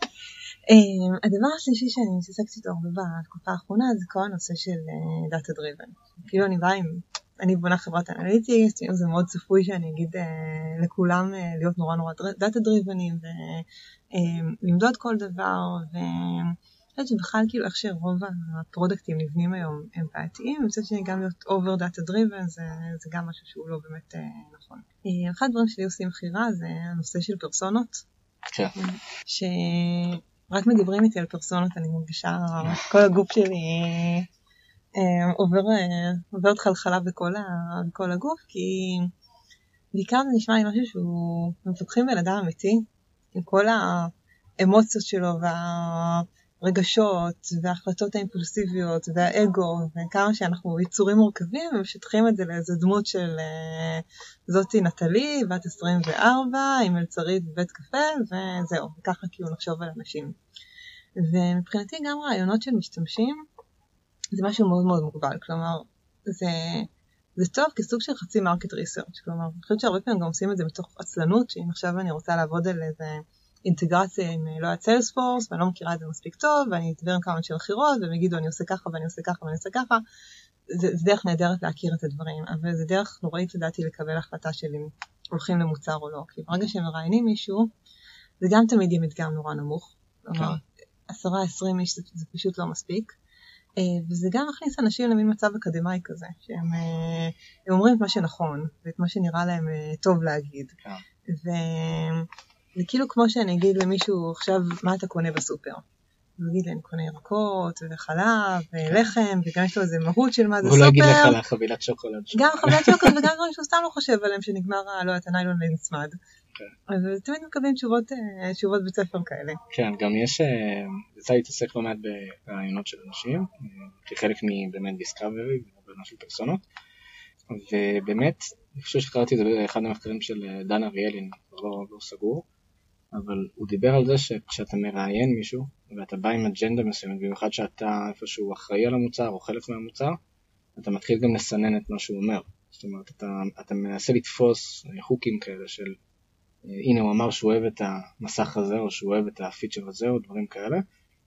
אמ, הדבר השלישי שאני מתעסקת איתו הרבה בתקופה האחרונה זה כל הנושא של data driven. כאילו אני באה עם, אני בונה חברת analytics, זה מאוד צפוי שאני אגיד אה, לכולם אה, להיות נורא נורא data driven ים ולמדוד כל דבר ואני חושבת שבכלל כאילו איך שרוב הפרודקטים נבנים היום הם בעייתיים, אני חושבת שגם להיות over data driven זה, זה גם משהו שהוא לא באמת אה, נכון. אחד הדברים שלי עושים מכירה זה הנושא של פרסונות. כן. רק מדברים איתי על פרסונות, אני מרגישה, כל הגוף שלי אה, עובר, אה, עוברת חלחלה בכל, ה, בכל הגוף, כי בעיקר זה נשמע לי משהו שהוא, מפתחים בן אדם אמיתי, עם כל האמוציות שלו וה... הרגשות וההחלטות האימפולסיביות והאגו וכמה שאנחנו יצורים מורכבים ומשטחים את זה לאיזה דמות של אה, זאתי נטלי בת 24 עם מלצרית בבית קפה וזהו, וככה כאילו נחשוב על אנשים. ומבחינתי גם ראיונות של משתמשים זה משהו מאוד מאוד מוגבל, כלומר זה, זה טוב כסוג של חצי market research, כלומר אני חושבת שהרבה פעמים גם עושים את זה מתוך עצלנות, שאם עכשיו אני רוצה לעבוד על איזה אינטגרציה עם, לא יודעת, סיילספורס, ואני לא מכירה את זה מספיק טוב, ואני אדבר עם כמה אנשי מכירות, והם יגידו אני עושה ככה ואני עושה ככה ואני עושה ככה, זה, זה דרך נהדרת להכיר את הדברים, אבל זה דרך נוראית לדעתי לקבל החלטה של אם הולכים למוצר או לא, כי ברגע שהם מראיינים מישהו, זה גם תמיד יהיה מדגם נורא נמוך, כלומר, כן. עשרה עשרים איש זה, זה פשוט לא מספיק. אה, וזה גם מכניס אנשים למין מצב אקדמאי כזה, שהם אה, אומרים את מה שנכון, ואת מה שנראה להם אה, טוב להגיד. כן. זה כאילו כמו שאני אגיד למישהו עכשיו, מה אתה קונה בסופר? הוא יגיד לי, אני קונה ירקות, וחלב, ולחם, וגם יש לו איזה מהות של מה זה סופר. הוא לא יגיד לך על חבילת שוקולד. גם חבילת שוקולד וגם דברים שהוא סתם לא חושב עליהם, שנגמר, לא יודעת, הניילון נצמד. כן. אז תמיד מקבלים תשובות, אה, תשובות בית ספר כאלה. כן, גם יש, אה, יצא להתעסק לא מעט ברעיונות של אנשים, אה, כחלק מבאמת דיסקאברי, ובמה של פרסונות, ובאמת, אני חושב שקראתי את זה באחד המחקרים של דן אריאלי, לא, לא סגור, אבל הוא דיבר על זה שכשאתה מראיין מישהו ואתה בא עם אג'נדה מסוימת, במיוחד שאתה איפשהו אחראי על המוצר או חלק מהמוצר, אתה מתחיל גם לסנן את מה שהוא אומר. זאת אומרת, אתה, אתה מנסה לתפוס חוקים כאלה של הנה הוא אמר שהוא אוהב את המסך הזה או שהוא אוהב את הפיצ'ר הזה או דברים כאלה,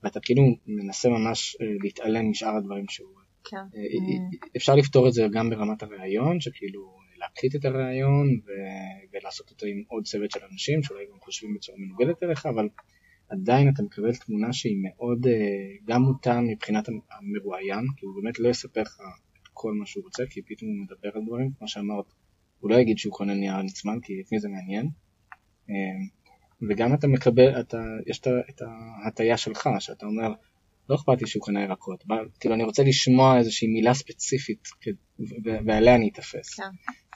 ואתה כאילו מנסה ממש אה, להתעלם משאר הדברים שהוא אוהב. כן. אה, אה, אפשר לפתור את זה גם ברמת הראיון, שכאילו להקליט את הראיון ו- ולעשות אותו עם עוד צוות של אנשים שאולי גם חושבים בצורה מנוגדת אליך, אבל עדיין אתה מקבל תמונה שהיא מאוד אה, גם מוטה מבחינת המרואיין, כי הוא באמת לא יספר לך את כל מה שהוא רוצה, כי פתאום הוא מדבר על דברים, כמו שאמרת, הוא לא יגיד שהוא קונה נייר נצמן, כי את מי זה מעניין. אה, וגם אתה מקבל, אתה, יש את ההטייה שלך, שאתה אומר, לא אכפת לי שהוא קנה ירקות, כאילו אני רוצה לשמוע איזושהי מילה ספציפית ועליה אני אתפס. כן.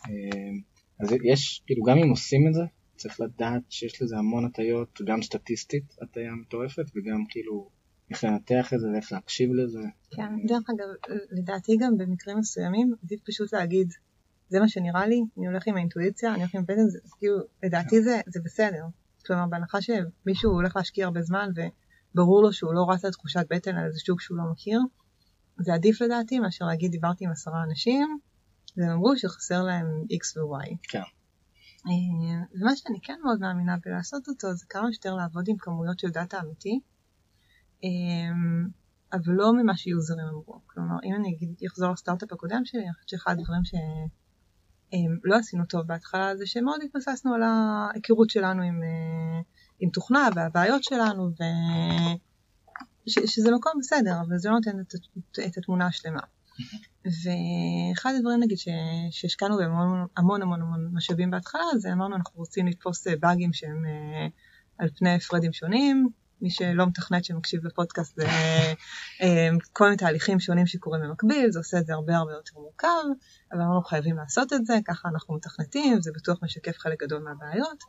אמ, אז יש, כאילו גם אם עושים את זה, צריך לדעת שיש לזה המון הטיות, גם סטטיסטית הטיה מטורפת, וגם כאילו איך לנתח את זה ואיך להקשיב לזה. כן, דרך אגב, לדעתי גם במקרים מסוימים, עדיף פשוט להגיד, זה מה שנראה לי, אני הולך עם האינטואיציה, אני הולך עם בטן, זה כאילו, לדעתי כן. זה, זה בסדר. כלומר, בהנחה שמישהו הולך להשקיע הרבה זמן וברור לו שהוא לא רץ על תחושת בטן על איזה שוק שהוא לא מכיר, זה עדיף לדעתי מאשר להגיד דיברתי עם עשרה אנשים, והם אמרו שחסר להם X ו-Y. כן. אה, ומה שאני כן מאוד מאמינה בלעשות אותו זה כמה שיותר לעבוד עם כמויות של דאטה אמיתי, אה, אבל לא ממה שיוזרים אמרו. כלומר, אם אני אחזור לסטארט-אפ הקודם שלי, אני חושבת שאחד הדברים שלא אה, עשינו טוב בהתחלה זה שמאוד התבססנו על ההיכרות שלנו עם, עם תוכנה והבעיות שלנו, ו... ש, שזה מקום בסדר, אבל זה לא נותן את, את התמונה השלמה. ואחד הדברים נגיד שהשקענו בהם המון המון המון משאבים בהתחלה, זה אמרנו אנחנו רוצים לתפוס באגים שהם על פני פרדים שונים, מי שלא מתכנת שמקשיב לפודקאסט זה אה, כל מיני תהליכים שונים שקורים במקביל, זה עושה את זה הרבה הרבה יותר מורכב, אבל אנחנו חייבים לעשות את זה, ככה אנחנו מתכנתים, זה בטוח משקף חלק גדול מהבעיות.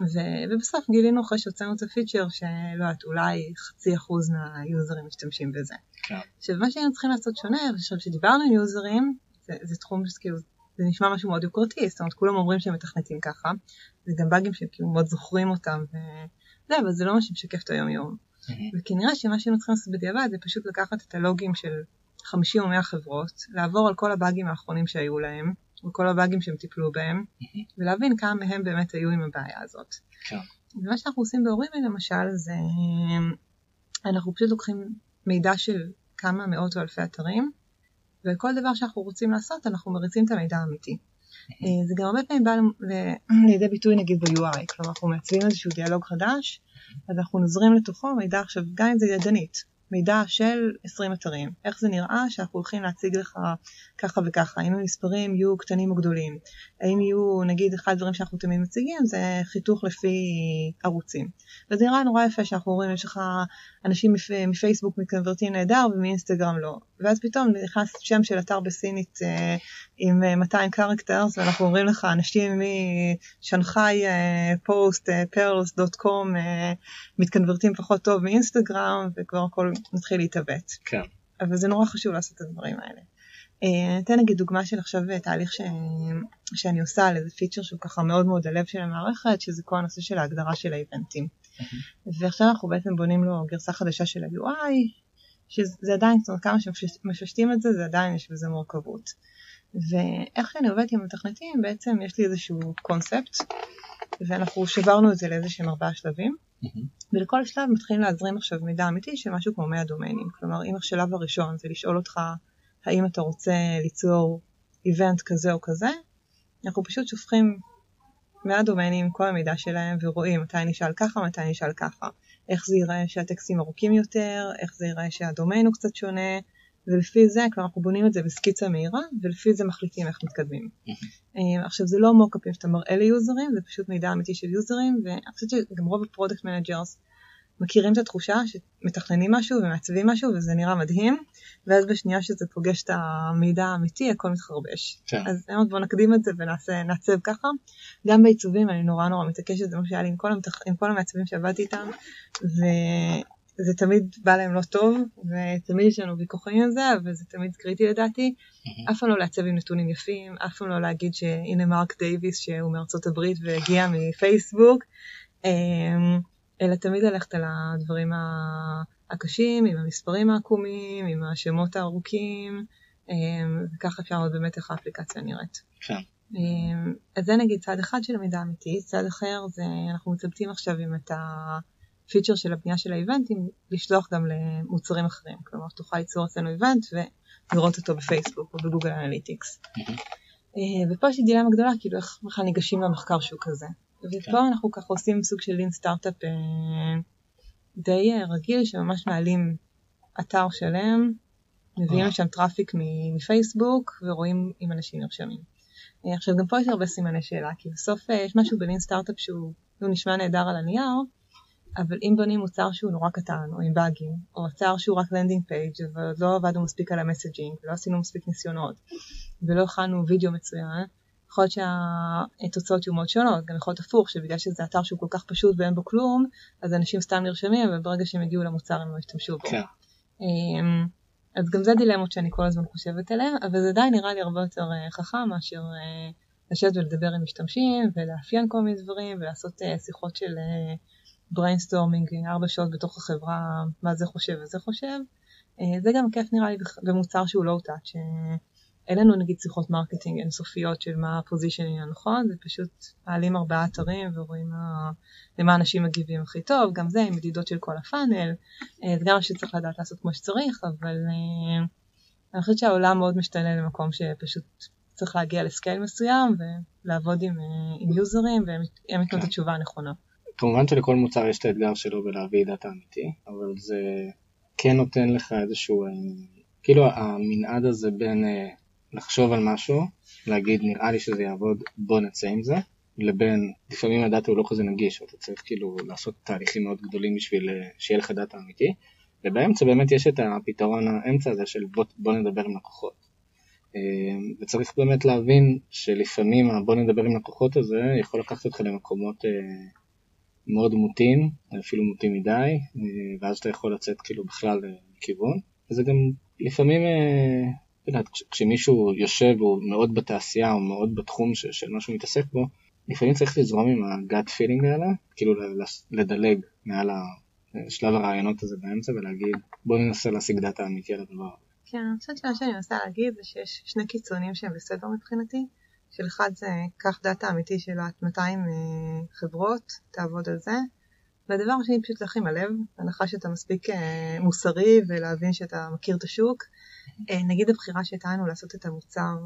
ו- ובסוף גילינו אחרי שהוצאנו את הפיצ'ר שלא יודעת, אולי חצי אחוז מהיוזרים משתמשים בזה. כן. עכשיו מה שהיינו צריכים לעשות שונה, עכשיו שדיברנו עם יוזרים, זה, זה תחום שכאילו, זה נשמע משהו מאוד יוקרתי, זאת אומרת כולם אומרים שהם מתכנתים ככה, זה גם באגים שהם כאילו מאוד זוכרים אותם, ו- זה, אבל זה לא מה שמשקף את היום-יום. וכנראה שמה שהיינו צריכים לעשות בדיעבד זה פשוט לקחת את הלוגים של 50 או 100 חברות, לעבור על כל הבאגים האחרונים שהיו להם, וכל הבאגים שהם טיפלו בהם, ולהבין כמה מהם באמת היו עם הבעיה הזאת. כן. ומה שאנחנו עושים בהורים למשל זה, אנחנו פשוט לוקחים מידע של כמה מאות או אלפי אתרים, וכל דבר שאנחנו רוצים לעשות אנחנו מריצים את המידע האמיתי. אה, זה גם הרבה פעמים בא לידי ביטוי נגיד ב-UI, כלומר אנחנו מעצבים איזשהו דיאלוג חדש, אז אנחנו נוזרים לתוכו מידע עכשיו, גם אם זה ידנית, מידע של 20 אתרים, איך זה נראה שאנחנו הולכים להציג לך ככה וככה, האם המספרים יהיו קטנים או גדולים, האם יהיו, נגיד אחד הדברים שאנחנו תמיד מציגים זה חיתוך לפי ערוצים. וזה נראה נורא יפה שאנחנו אומרים יש לך אנשים מפייסבוק מתקנברטים נהדר ומאינסטגרם לא, ואז פתאום נכנס שם של אתר בסינית אה, עם 200 characters ואנחנו אומרים לך אנשים משנגחאי post pearls dot com מתקנברטים פחות טוב מאינסטגרם וכבר הכל מתחיל להתעוות. כן. אבל זה נורא חשוב לעשות את הדברים האלה. אה, אתן נגיד דוגמה של עכשיו אה, תהליך ש... שאני עושה על איזה פיצ'ר שהוא ככה מאוד מאוד הלב של המערכת, שזה כל הנושא של ההגדרה של האיבנטים. ועכשיו אנחנו בעצם בונים לו גרסה חדשה של ה-UI, שזה עדיין, זאת אומרת כמה שמפשטים את זה, זה עדיין יש בזה מורכבות. ואיך שאני עובדת עם מתכנתים, בעצם יש לי איזשהו קונספט, ואנחנו שברנו את זה לאיזה שהם ארבעה שלבים. ולכל שלב מתחילים להזרים עכשיו מידע אמיתי של משהו כמו 100 דומיינים. כלומר, אם השלב הראשון זה לשאול אותך האם אתה רוצה ליצור event כזה או כזה, אנחנו פשוט שופכים 100 דומיינים כל המידע שלהם ורואים מתי נשאל ככה, מתי נשאל ככה. איך זה ייראה שהטקסטים ארוכים יותר, איך זה ייראה שהדומיין הוא קצת שונה, ולפי זה, כלומר אנחנו בונים את זה בסקיצה מהירה, ולפי זה מחליטים איך מתקדמים. אה, עכשיו זה לא מוקאפים שאתה מראה ליוזרים, זה פשוט מידע אמיתי של יוזרים, ואני חושבת שגם רוב ה product managers מכירים את התחושה שמתכננים משהו ומעצבים משהו וזה נראה מדהים, ואז בשנייה שזה פוגש את המידע האמיתי הכל מתחרבש. כן. אז היום בואו נקדים את זה ונעצב ככה. גם בעיצובים אני נורא נורא מתעקשת, זה מה שהיה לי עם כל, המתח... עם כל המעצבים שעבדתי איתם, וזה תמיד בא להם לא טוב, ותמיד יש לנו ויכוחים על זה, אבל זה תמיד קריטי לדעתי. Mm-hmm. אף פעם לא לעצב עם נתונים יפים, אף פעם לא להגיד שהנה מרק דייוויס שהוא מארצות הברית והגיע מפייסבוק. אלא תמיד ללכת על הדברים הקשים, עם המספרים העקומים, עם השמות הארוכים, אמ, וככה אפשר לראות באמת איך האפליקציה נראית. כן. אמ, אז זה נגיד צד אחד של המידע אמיתי, צד אחר זה אנחנו מצוותים עכשיו עם את הפיצ'ר של הבנייה של האיבנטים, לשלוח גם למוצרים אחרים, כלומר תוכל ליצור אצלנו event ולראות אותו בפייסבוק או ב Google Analytics. אה, ופה יש לי דילמה גדולה, כאילו איך בכלל ניגשים למחקר שוק כזה. ופה כן. אנחנו ככה עושים סוג של lean startup אה, די אה, רגיל, שממש מעלים אתר שלם, מביאים לשם traffic מפייסבוק ורואים אם אנשים נרשמים. אה, עכשיו גם פה יש הרבה סימני שאלה, כי בסוף יש משהו ב lean startup שהוא נשמע נהדר על הנייר, אבל אם בונים מוצר שהוא נורא קטן, או עם באגים, או מוצר שהוא רק landing page אבל לא עבדנו מספיק על ה messaging, ולא עשינו מספיק ניסיונות, ולא הכנו וידאו מצוין, יכול להיות שהתוצאות יהיו מאוד שונות, גם יכול להיות הפוך, שבגלל שזה אתר שהוא כל כך פשוט ואין בו כלום, אז אנשים סתם נרשמים, וברגע שהם יגיעו למוצר הם לא ישתמשו בו. כן. אמ, אז גם זה דילמות שאני כל הזמן חושבת עליהן, אבל זה עדיין נראה לי הרבה יותר אה, חכם מאשר אה, לשבת ולדבר עם משתמשים, ולאפיין כל מיני דברים, ולעשות אה, שיחות של brainstorming ארבע שעות בתוך החברה, מה זה חושב וזה חושב. זה גם כיף נראה לי במוצר שהוא low-touch, אין לנו נגיד שיחות marketing אינסופיות של מה ה positioning הנכון, זה פשוט מעלים ארבעה אתרים ורואים מה, למה אנשים מגיבים הכי טוב, גם זה עם מדידות של כל ה funnel, אה, זה גם מה שצריך לדעת לעשות כמו שצריך, אבל אה, אני חושבת שהעולם מאוד משתנה למקום שפשוט צריך להגיע ל scale מסוים ולעבוד עם, אה, עם יוזרים והם ייתנו את כן. התשובה הנכונה. כמובן שלכל מוצר יש את האתגר שלו בלהביא דאטה אמיתי, אבל זה כן נותן לך איזשהו כאילו המנעד הזה בין לחשוב על משהו, להגיד נראה לי שזה יעבוד, בוא נצא עם זה, לבין לפעמים הדאטה הוא לא כזה נגיש, ואתה צריך כאילו לעשות תהליכים מאוד גדולים בשביל uh, שיהיה לך דאטה אמיתי, ובאמצע באמת יש את הפתרון האמצע הזה של בוא, בוא נדבר עם לקוחות. Uh, וצריך באמת להבין שלפעמים הבוא נדבר עם לקוחות הזה יכול לקחת אותך למקומות uh, מאוד מוטים, אפילו מוטים מדי, ואז אתה יכול לצאת כאילו בכלל לכיוון. וזה גם לפעמים, יודעת, כשמישהו יושב והוא מאוד בתעשייה או מאוד בתחום של מה שהוא מתעסק בו, לפעמים צריך לזרום עם ה gut feeling האלה, כאילו לדלג מעל שלב הראיונות הזה באמצע ולהגיד בוא ננסה להשיג דאטה אמיתי על הדבר הזה. כן, אני חושבת שמה שאני מנסה להגיד זה שיש שני קיצונים שהם בסדר מבחינתי, של אחד זה קח דאטה אמיתי של 200 אה, חברות, תעבוד על זה, והדבר השני פשוט ללכת עם הלב, בהנחה שאתה מספיק אה, מוסרי ולהבין שאתה מכיר את השוק. אה, נגיד הבחירה שהייתה לנו לעשות את המוצר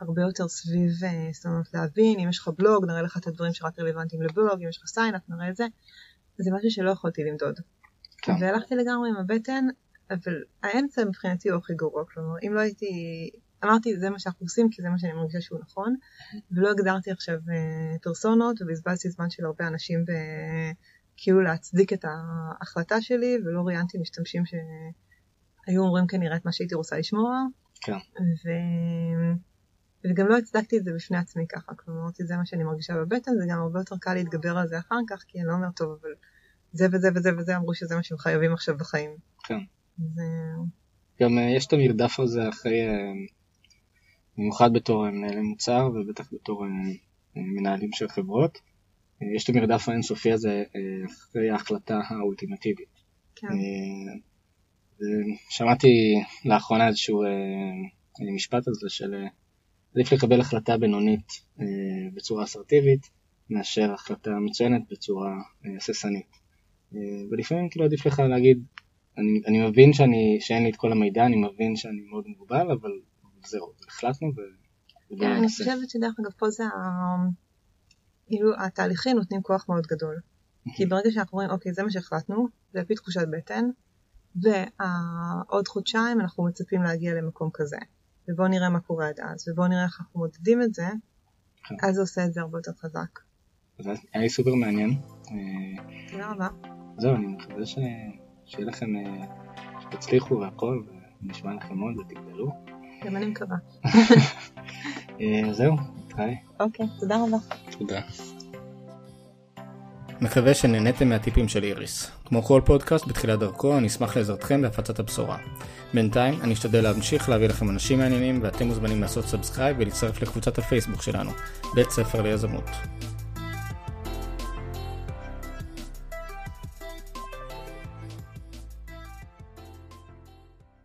הרבה יותר סביב, זאת אומרת להבין, אם יש לך בלוג נראה לך את הדברים שרק רלוונטיים לבלוג, אם יש לך sign up נראה את זה, זה משהו שלא יכולתי למדוד. כן. והלכתי לגמרי עם הבטן, אבל האמצע מבחינתי הוא הכי גרוע, כלומר אם לא הייתי אמרתי זה מה שאנחנו עושים כי זה מה שאני מרגישה שהוא נכון ולא הגדרתי עכשיו אה, פרסונות ובזבזתי זמן של הרבה אנשים כאילו להצדיק את ההחלטה שלי ולא ראיינתי משתמשים שהיו אומרים כנראה את מה שהייתי רוצה לשמוע כן. ו... וגם לא הצדקתי את זה בפני עצמי ככה, כלומר אמרתי זה מה שאני מרגישה בבטן, זה גם הרבה יותר קל להתגבר על זה אחר כך, כי אני לא אומר טוב, אבל זה וזה וזה וזה אמרו שזה מה שהם חייבים עכשיו בחיים. כן. זה... גם אה, יש את המרדף הזה אחרי אה, במיוחד בתור מנהלי מוצר ובטח בתור אה, אה, מנהלים של חברות. אה, יש את המרדף האינסופי הזה אחרי ההחלטה האולטימטיבית. כן. שמעתי לאחרונה איזשהו משפט הזה של עדיף לקבל החלטה בינונית בצורה אסרטיבית מאשר החלטה מצוינת בצורה הססנית. ולפעמים כאילו עדיף לך להגיד, אני, אני מבין שאני, שאין לי את כל המידע, אני מבין שאני מאוד מוגבל, אבל זהו, החלטנו ו... כן, אני חושבת שדרך אגב פה זה, כאילו התהליכים נותנים כוח מאוד גדול. כי ברגע שאנחנו רואים, אוקיי, זה מה שהחלטנו, זה על פי תחושת בטן, ועוד חודשיים אנחנו מצפים להגיע למקום כזה. ובואו נראה מה קורה עד אז, ובואו נראה איך אנחנו מודדים את זה, כן. אז זה עושה את זה הרבה יותר חזק. אז היה לי סופר מעניין. תודה רבה. זהו, אני מקווה שיהיה לכם, אה, שתצליחו והכל, ונשמע לכם מאוד ותגדלו. גם אני מקווה. אה, זהו, נתראה. אוקיי, תודה רבה. תודה. מקווה שנהניתם מהטיפים של איריס. כמו כל פודקאסט בתחילת דרכו, אני אשמח לעזרתכם בהפצת הבשורה. בינתיים, אני אשתדל להמשיך להביא לכם אנשים מעניינים, ואתם מוזמנים לעשות subscribe ולהצטרף לקבוצת הפייסבוק שלנו, בית ספר ליזמות.